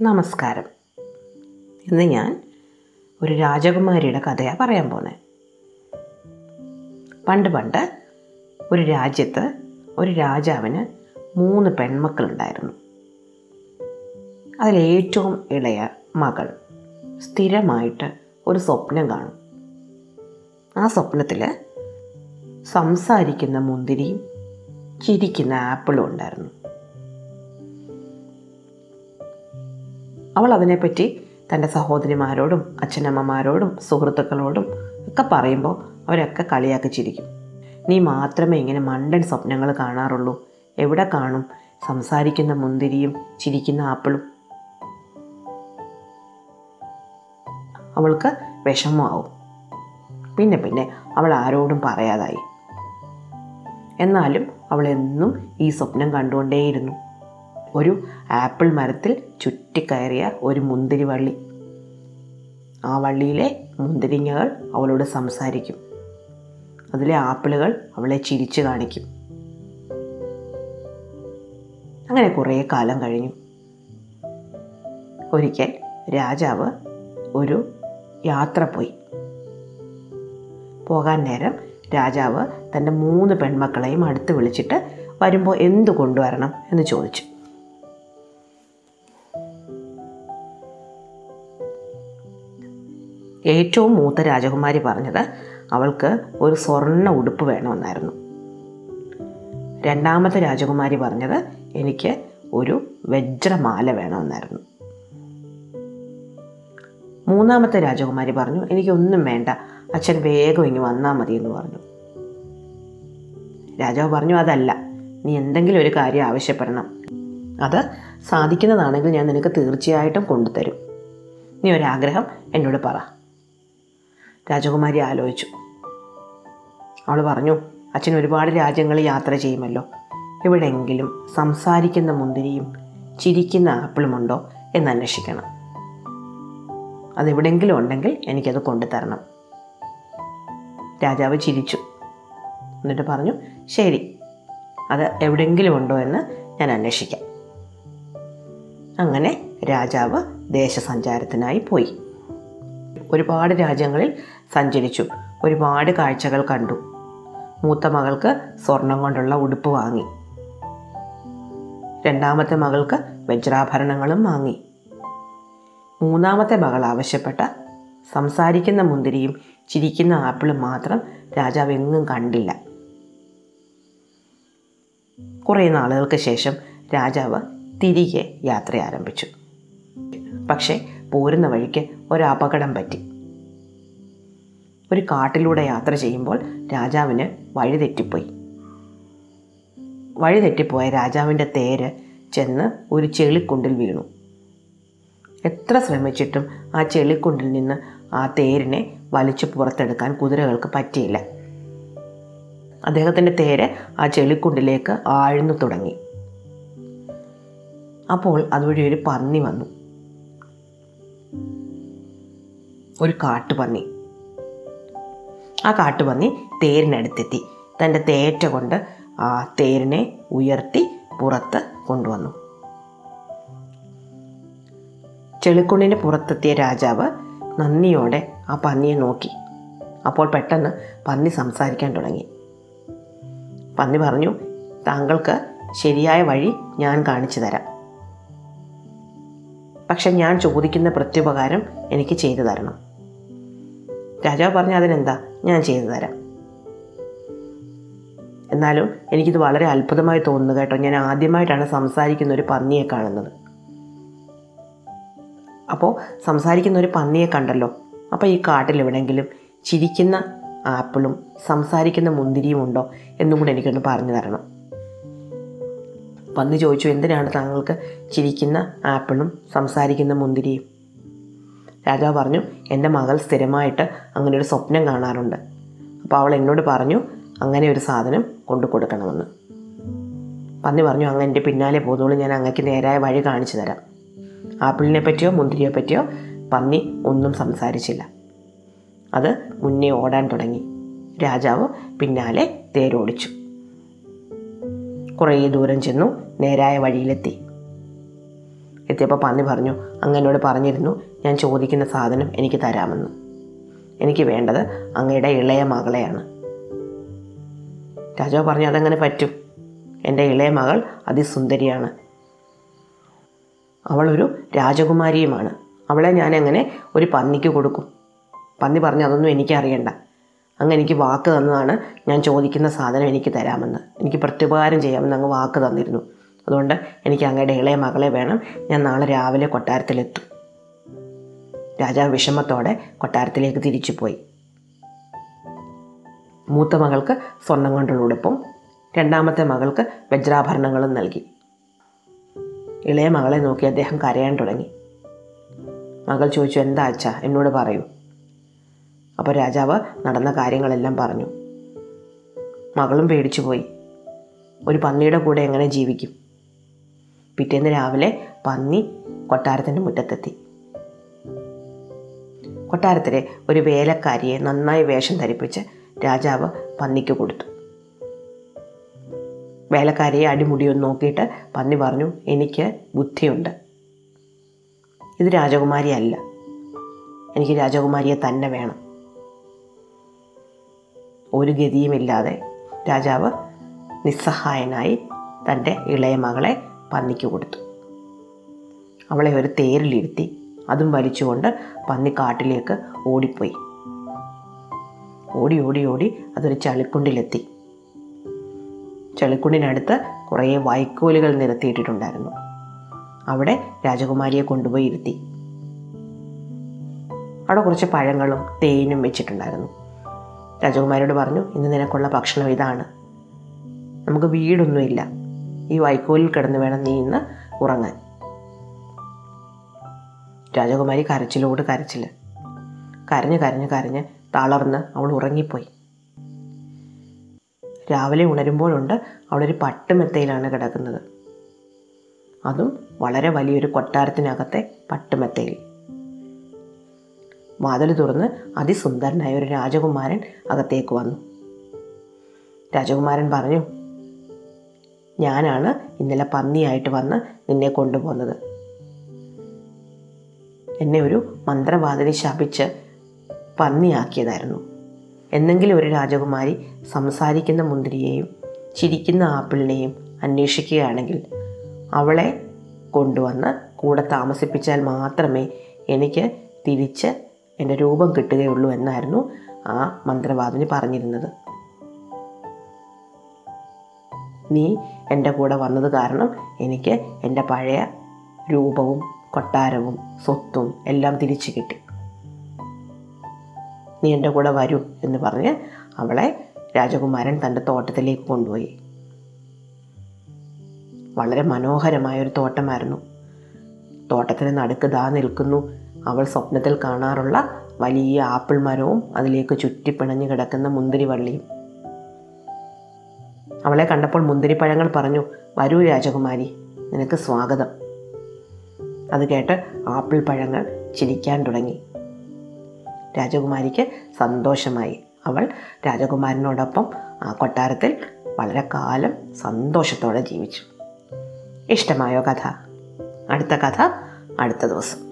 നമസ്കാരം. ഇന്ന് ഞാൻ ഒരു രാജകുമാരിയുടെ കഥയാണ് പറയാൻ പോകുന്നത് പണ്ട് പണ്ട് ഒരു രാജ്യത്ത് ഒരു രാജാവിന് മൂന്ന് പെൺമക്കളുണ്ടായിരുന്നു. അതിലേറ്റവും ഇളയ മകൾ സ്ഥിരമായിട്ട് ഒരു സ്വപ്നം കാണും. ആ സ്വപ്നത്തിൽ സംസാരിക്കുന്ന മുന്തിരിയും ചിരിക്കുന്ന ആപ്പിളും ഉണ്ടായിരുന്നു. അവൾ അതിനെപ്പറ്റി തന്റെ സഹോദരിമാരോടും അച്ഛനമ്മമാരോടും സുഹൃത്തുക്കളോടും ഒക്കെ പറയുമ്പോൾ അവരൊക്കെ കളിയാക്കി ചിരിക്കും. നീ മാത്രമേ ഇങ്ങനെ മണ്ടൻ സ്വപ്നങ്ങൾ കാണാറുള്ളൂ. എവിടെ കാണും? സംസാരിക്കുന്ന മുന്തിരിയും ചിരിക്കുന്ന ആപ്പിളും. അവൾക്ക് വിഷമമാവും. പിന്നെ പിന്നെ അവൾ ആരോടും പറയാതായി. എന്നാലും അവൾ എന്നും ഈ സ്വപ്നം കണ്ടുകൊണ്ടേയിരുന്നു. ഒരു ആപ്പിൾ മരത്തിൽ ചുറ്റിക്കയറിയ ഒരു മുന്തിരി വള്ളി. ആ വള്ളിയിലെ മുന്തിരിങ്ങകൾ അവളോട് സംസാരിക്കും. അതിലെ ആപ്പിളുകൾ അവളെ ചിരിച്ചു കാണിക്കും. അങ്ങനെ കുറേ കാലം കഴിഞ്ഞു. ഒരിക്കൽ രാജാവ് ഒരു യാത്ര പോയി. പോകാൻ നേരം രാജാവ് തന്റെ മൂന്ന് പെൺമക്കളെയും അടുത്ത് വിളിച്ചിട്ട് വരുമ്പോൾ എന്തു കൊണ്ടുവരണം എന്ന് ചോദിച്ചു. ഏറ്റവും മൂത്ത രാജകുമാരി പറഞ്ഞത് അവൾക്ക് ഒരു സ്വർണ ഉടുപ്പ് വേണമെന്നായിരുന്നു. രണ്ടാമത്തെ രാജകുമാരി പറഞ്ഞത് എനിക്ക് ഒരു വജ്രമാല വേണമെന്നായിരുന്നു. മൂന്നാമത്തെ രാജകുമാരി പറഞ്ഞു എനിക്കൊന്നും വേണ്ട. അച്ഛൻ വേഗം ഇങ്ങ് വന്നാൽ മതി എന്ന് പറഞ്ഞു. രാജാവ് പറഞ്ഞു അതല്ല. നീ എന്തെങ്കിലും ഒരു കാര്യം ആവശ്യപ്പെടണം. അത് സാധിക്കുന്നതാണെങ്കിൽ ഞാൻ നിനക്ക് തീർച്ചയായിട്ടും കൊണ്ടുതരും. നീ ഒരാഗ്രഹം എന്നോട് പറ. രാജകുമാരി ആലോചിച്ചു. അവൾ പറഞ്ഞു അച്ഛൻ ഒരുപാട് രാജ്യങ്ങൾ യാത്ര ചെയ്യുമല്ലോ. എവിടെയെങ്കിലും സംസാരിക്കുന്ന മുന്തിരിയും ചിരിക്കുന്ന ആപ്പിളുമുണ്ടോ എന്ന് അന്വേഷിക്കണം. അതെവിടെയെങ്കിലും ഉണ്ടെങ്കിൽ എനിക്കത് കൊണ്ടുതരണം. രാജാവ് ചിരിച്ചു. എന്നിട്ട് പറഞ്ഞു ശരി അത് എവിടെയെങ്കിലും ഉണ്ടോ എന്ന് ഞാൻ അന്വേഷിക്കാം. അങ്ങനെ രാജാവ് ദേശസഞ്ചാരത്തിനായി പോയി. ഒരുപാട് രാജ്യങ്ങളിൽ സഞ്ചരിച്ചു ഒരുപാട് കാഴ്ചകൾ കണ്ടു. മൂത്ത മകൾക്ക് സ്വർണം കൊണ്ടുള്ള ഉടുപ്പ് വാങ്ങി. രണ്ടാമത്തെ മകൾക്ക് വജ്രാഭരണങ്ങളും വാങ്ങി. മൂന്നാമത്തെ മകൾ ആവശ്യപ്പെട്ട സംസാരിക്കുന്ന മുന്തിരിയും ചിരിക്കുന്ന ആപ്പിൾ മാത്രം രാജാവ് എങ്ങും കണ്ടില്ല. കുറേ നാളുകൾക്ക് ശേഷം രാജാവ് തിരികെ യാത്ര ആരംഭിച്ചു. പക്ഷേ പോരുന്ന വഴിക്ക് ഒരു അപകടം പറ്റി. ഒരു കാട്ടിലൂടെ യാത്ര ചെയ്യുമ്പോൾ രാജാവിന് വഴിതെറ്റിപ്പോയി വഴിതെറ്റിപ്പോയ വഴി തെറ്റിപ്പോയ രാജാവിന്റെ തേര് ചെന്ന് ഒരു ചെളിക്കുണ്ടിൽ വീണു. എത്ര ശ്രമിച്ചിട്ടും ആ ചെളിക്കുണ്ടിൽ നിന്ന് ആ തേരിനെ വലിച്ചു പുറത്തെടുക്കാൻ കുതിരകൾക്ക് പറ്റിയില്ല. അദ്ദേഹത്തിന്റെ തേര് ആ ചെളിക്കുണ്ടിലേക്ക് ആഴ്ന്നു തുടങ്ങി. അപ്പോൾ അതുവഴി ഒരു പന്നി വന്നു. ഒരു കാട്ടുപന്നി. ആ കാട്ടുപന്നി തേരിനടുത്തെത്തി. തന്റെ തേറ്റ കൊണ്ട് ആ തേരിനെ ഉയർത്തി പുറത്ത് കൊണ്ടുവന്നു. ചെളിക്കുണ്ണിന് പുറത്തെത്തിയ രാജാവ് നന്ദിയോടെ ആ പന്നിയെ നോക്കി. അപ്പോൾ പെട്ടെന്ന് പന്നി സംസാരിക്കാൻ തുടങ്ങി. പന്നി പറഞ്ഞു താങ്കൾക്ക് ശരിയായ വഴി ഞാൻ കാണിച്ചു തരാം. പക്ഷെ ഞാൻ ചോദിക്കുന്ന പ്രത്യുപകാരം എനിക്ക് ചെയ്തു തരണം. രാജാവ് പറഞ്ഞു അതിനെന്താ? ഞാൻ ചെയ്തു തരാം. എന്നാലും എനിക്കിത് വളരെ അത്ഭുതമായി തോന്നുന്നു കേട്ടോ. ഞാൻ ആദ്യമായിട്ടാണ് സംസാരിക്കുന്ന ഒരു പന്നിയെ കാണുന്നത്. അപ്പോൾ സംസാരിക്കുന്ന ഒരു പന്നിയെ കണ്ടല്ലോ. അപ്പോൾ ഈ കാട്ടിൽ എവിടെയെങ്കിലും ചിരിക്കുന്ന ആപ്പിളും സംസാരിക്കുന്ന മുന്തിരിയും ഉണ്ടോ എന്നും കൂടെ എനിക്കൊന്ന് പറഞ്ഞു തരണം. പന്നി ചോദിച്ചു എന്തിനാണ് താങ്കൾക്ക് ചിരിക്കുന്ന ആപ്പിളും സംസാരിക്കുന്ന മുന്തിരിയും? രാജാവ് പറഞ്ഞു എന്റെ മകൾ സ്ഥിരമായിട്ട് അങ്ങനെ ഒരു സ്വപ്നം കാണാറുണ്ട്. അപ്പോൾ അവൾ എന്നോട് പറഞ്ഞു അങ്ങനെ ഒരു സാധനം കൊണ്ടു കൊടുക്കണമെന്ന്. പന്നി പറഞ്ഞു അങ്ങ് എന്റെ പിന്നാലെ പോകുന്നോളൂ ഞാൻ അങ്ങക്ക് നേരായ വഴി കാണിച്ചു തരാം. ആപ്പിളിനെ പറ്റിയോ മുന്തിരിയെ പറ്റിയോ പന്നി ഒന്നും സംസാരിച്ചില്ല. അത് മുന്നേ ഓടാൻ തുടങ്ങി. രാജാവ് പിന്നാലെ തേരോടിച്ചു. കുറേ ദൂരം ചെന്നു നേരായ വഴിയിലെത്തി. എത്തിയപ്പോൾ പന്നി പറഞ്ഞു അങ്ങനോട് പറഞ്ഞിരുന്നു ഞാൻ ചോദിക്കുന്ന സാധനം എനിക്ക് തരാമെന്ന്. എനിക്ക് വേണ്ടത് അങ്ങയുടെ ഇളയ മകളെയാണ്. രാജാവ് പറഞ്ഞു അതങ്ങനെ പറ്റും. എന്റെ ഇളയ മകൾ അതിസുന്ദരിയാണ്. അവളൊരു രാജകുമാരിയുമാണ്. അവളെ ഞാൻ എങ്ങനെ ഒരു പന്നിക്ക് കൊടുക്കും? പന്നി പറഞ്ഞു അതൊന്നും എനിക്കറിയണ്ട. അങ്ങ് എനിക്ക് വാക്ക് തന്നതാണ് ഞാൻ ചോദിക്കുന്ന സാധനം എനിക്ക് തരാമെന്ന്. എനിക്ക് പ്രത്യുപകാരം ചെയ്യാമെന്ന് അങ്ങ് വാക്ക് തന്നിരുന്നു. അതുകൊണ്ട് എനിക്ക് അങ്ങയുടെ ഇളയ മകളെ വേണം. ഞാൻ നാളെ രാവിലെ കൊട്ടാരത്തിലെത്തും. രാജാവ് വിഷമത്തോടെ കൊട്ടാരത്തിലേക്ക് തിരിച്ചു പോയി മൂത്ത മകൾക്ക് സ്വർണം കൊണ്ടുള്ള ഉടുപ്പും രണ്ടാമത്തെ മകൾക്ക് വജ്രാഭരണങ്ങളും നൽകി. ഇളയ മകളെ നോക്കി അദ്ദേഹം കരയാൻ തുടങ്ങി. മകൾ ചോദിച്ചു എന്താ അച്ഛ? എന്നോട് പറയൂ. അപ്പോൾ രാജാവ് നടന്ന കാര്യങ്ങളെല്ലാം പറഞ്ഞു. മകളും പേടിച്ചു പോയി. ഒരു പന്നിയുടെ കൂടെ എങ്ങനെ ജീവിക്കും? പിറ്റേന്ന് രാവിലെ പന്നി കൊട്ടാരത്തിന്റെ മുറ്റത്തെത്തി. കൊട്ടാരത്തിലെ ഒരു വേലക്കാരിയെ നന്നായി വേഷം ധരിപ്പിച്ച് രാജാവ് പന്നിക്ക് കൊടുത്തു. വേലക്കാരിയെ അടിമുടിയൊന്ന് നോക്കിയിട്ട് പന്നി പറഞ്ഞു എനിക്ക് ബുദ്ധിയുണ്ട്. ഇത് രാജകുമാരിയല്ല. എനിക്ക് രാജകുമാരിയെ തന്നെ വേണം. ഒരു ഗതിയുമില്ലാതെ രാജാവ് നിസ്സഹായനായി തന്റെ ഇളയ മകളെ പന്നിക്ക് കൊടുത്തു. അവളെ ഒരു തേരിലിരുത്തി അതും വലിച്ചുകൊണ്ട് പന്നി കാട്ടിലേക്ക് ഓടിപ്പോയി. ഓടി ഓടി ഓടി അതൊരു ചളിക്കുണ്ടിലെത്തി. ചളിക്കുണ്ടിനടുത്ത് കുറേ വൈക്കോലുകൾ നിരത്തിയിട്ടിട്ടുണ്ടായിരുന്നു. അവിടെ രാജകുമാരിയെ കൊണ്ടുപോയി ഇരുത്തി. അവിടെ കുറച്ച് പഴങ്ങളും തേനും വെച്ചിട്ടുണ്ടായിരുന്നു. രാജകുമാരിയോട് പറഞ്ഞു ഇന്ന് നിനക്കുള്ള ഭക്ഷണം ഇതാണ്. നമുക്ക് വീടൊന്നുമില്ല. ഈ വൈക്കോലിൽ കിടന്ന് വേണം നീ ഇന്ന് ഉറങ്ങാൻ. രാജകുമാരി കരച്ചിലോട് കരച്ചിൽ കരഞ്ഞ് കരഞ്ഞ് കരഞ്ഞ് തളർന്ന് അവൾ ഉറങ്ങിപ്പോയി. രാവിലെ ഉണരുമ്പോഴുണ്ട് അവളൊരു പട്ടുമെത്തയിലാണ് കിടക്കുന്നത്. അതും വളരെ വലിയൊരു കൊട്ടാരത്തിനകത്തെ പട്ടുമെത്തയിൽ. വാതിൽ തുറന്ന് അതിസുന്ദരനായ ഒരു രാജകുമാരൻ അകത്തേക്ക് വന്നു. രാജകുമാരൻ പറഞ്ഞു ഞാനാണ് ഇന്നലെ പന്നിയായിട്ട് വന്ന് നിന്നെ കൊണ്ടുപോകുന്നത് എന്നെ ഒരു മന്ത്രവാദിനി ശപിച്ച് പന്നിയാക്കിയതായിരുന്നു. എന്നെങ്കിലും ഒരു രാജകുമാരി സംസാരിക്കുന്ന മുന്തിരിയെയും ചിരിക്കുന്ന ആപ്പിളിനെയും അന്വേഷിക്കുകയാണെങ്കിൽ അവളെ കൊണ്ടുവന്ന് കൂടെ താമസിപ്പിച്ചാൽ മാത്രമേ എനിക്ക് തിരിച്ച് എന്റെ രൂപം കിട്ടുകയുള്ളൂ എന്നായിരുന്നു ആ മന്ത്രവാദിനി പറഞ്ഞിരുന്നത്. നീ എന്റെ കൂടെ വന്നത് കാരണം എനിക്ക് എന്റെ പഴയ രൂപവും കൊട്ടാരവും സ്വത്തും എല്ലാം തിരിച്ചു കിട്ടി. നീ എന്റെ കൂടെ വരൂ എന്ന് പറഞ്ഞ് അവളെ രാജകുമാരൻ തന്റെ തോട്ടത്തിലേക്ക് കൊണ്ടുപോയി. വളരെ മനോഹരമായ ഒരു തോട്ടമായിരുന്നു. തോട്ടത്തിന് നടുക്ക് ദാ നിൽക്കുന്നു. അവൾ സ്വപ്നത്തിൽ കാണാറുള്ള വലിയ ആപ്പിൾ മരവും അതിലേക്ക് ചുറ്റിപ്പിണഞ്ഞു കിടക്കുന്ന മുന്തിരിവള്ളിയും. അവളെ കണ്ടപ്പോൾ മുന്തിരിപ്പഴങ്ങൾ പറഞ്ഞു വരൂ രാജകുമാരി നിനക്ക് സ്വാഗതം. അത് കേട്ട് ആപ്പിൾ പഴങ്ങൾ ചിരിക്കാൻ തുടങ്ങി. രാജകുമാരിക്ക് സന്തോഷമായി. അവൾ രാജകുമാരനോടൊപ്പം ആ കൊട്ടാരത്തിൽ വളരെ കാലം സന്തോഷത്തോടെ ജീവിച്ചു. ഇഷ്ടമായോ കഥ? അടുത്ത കഥ അടുത്ത ദിവസം.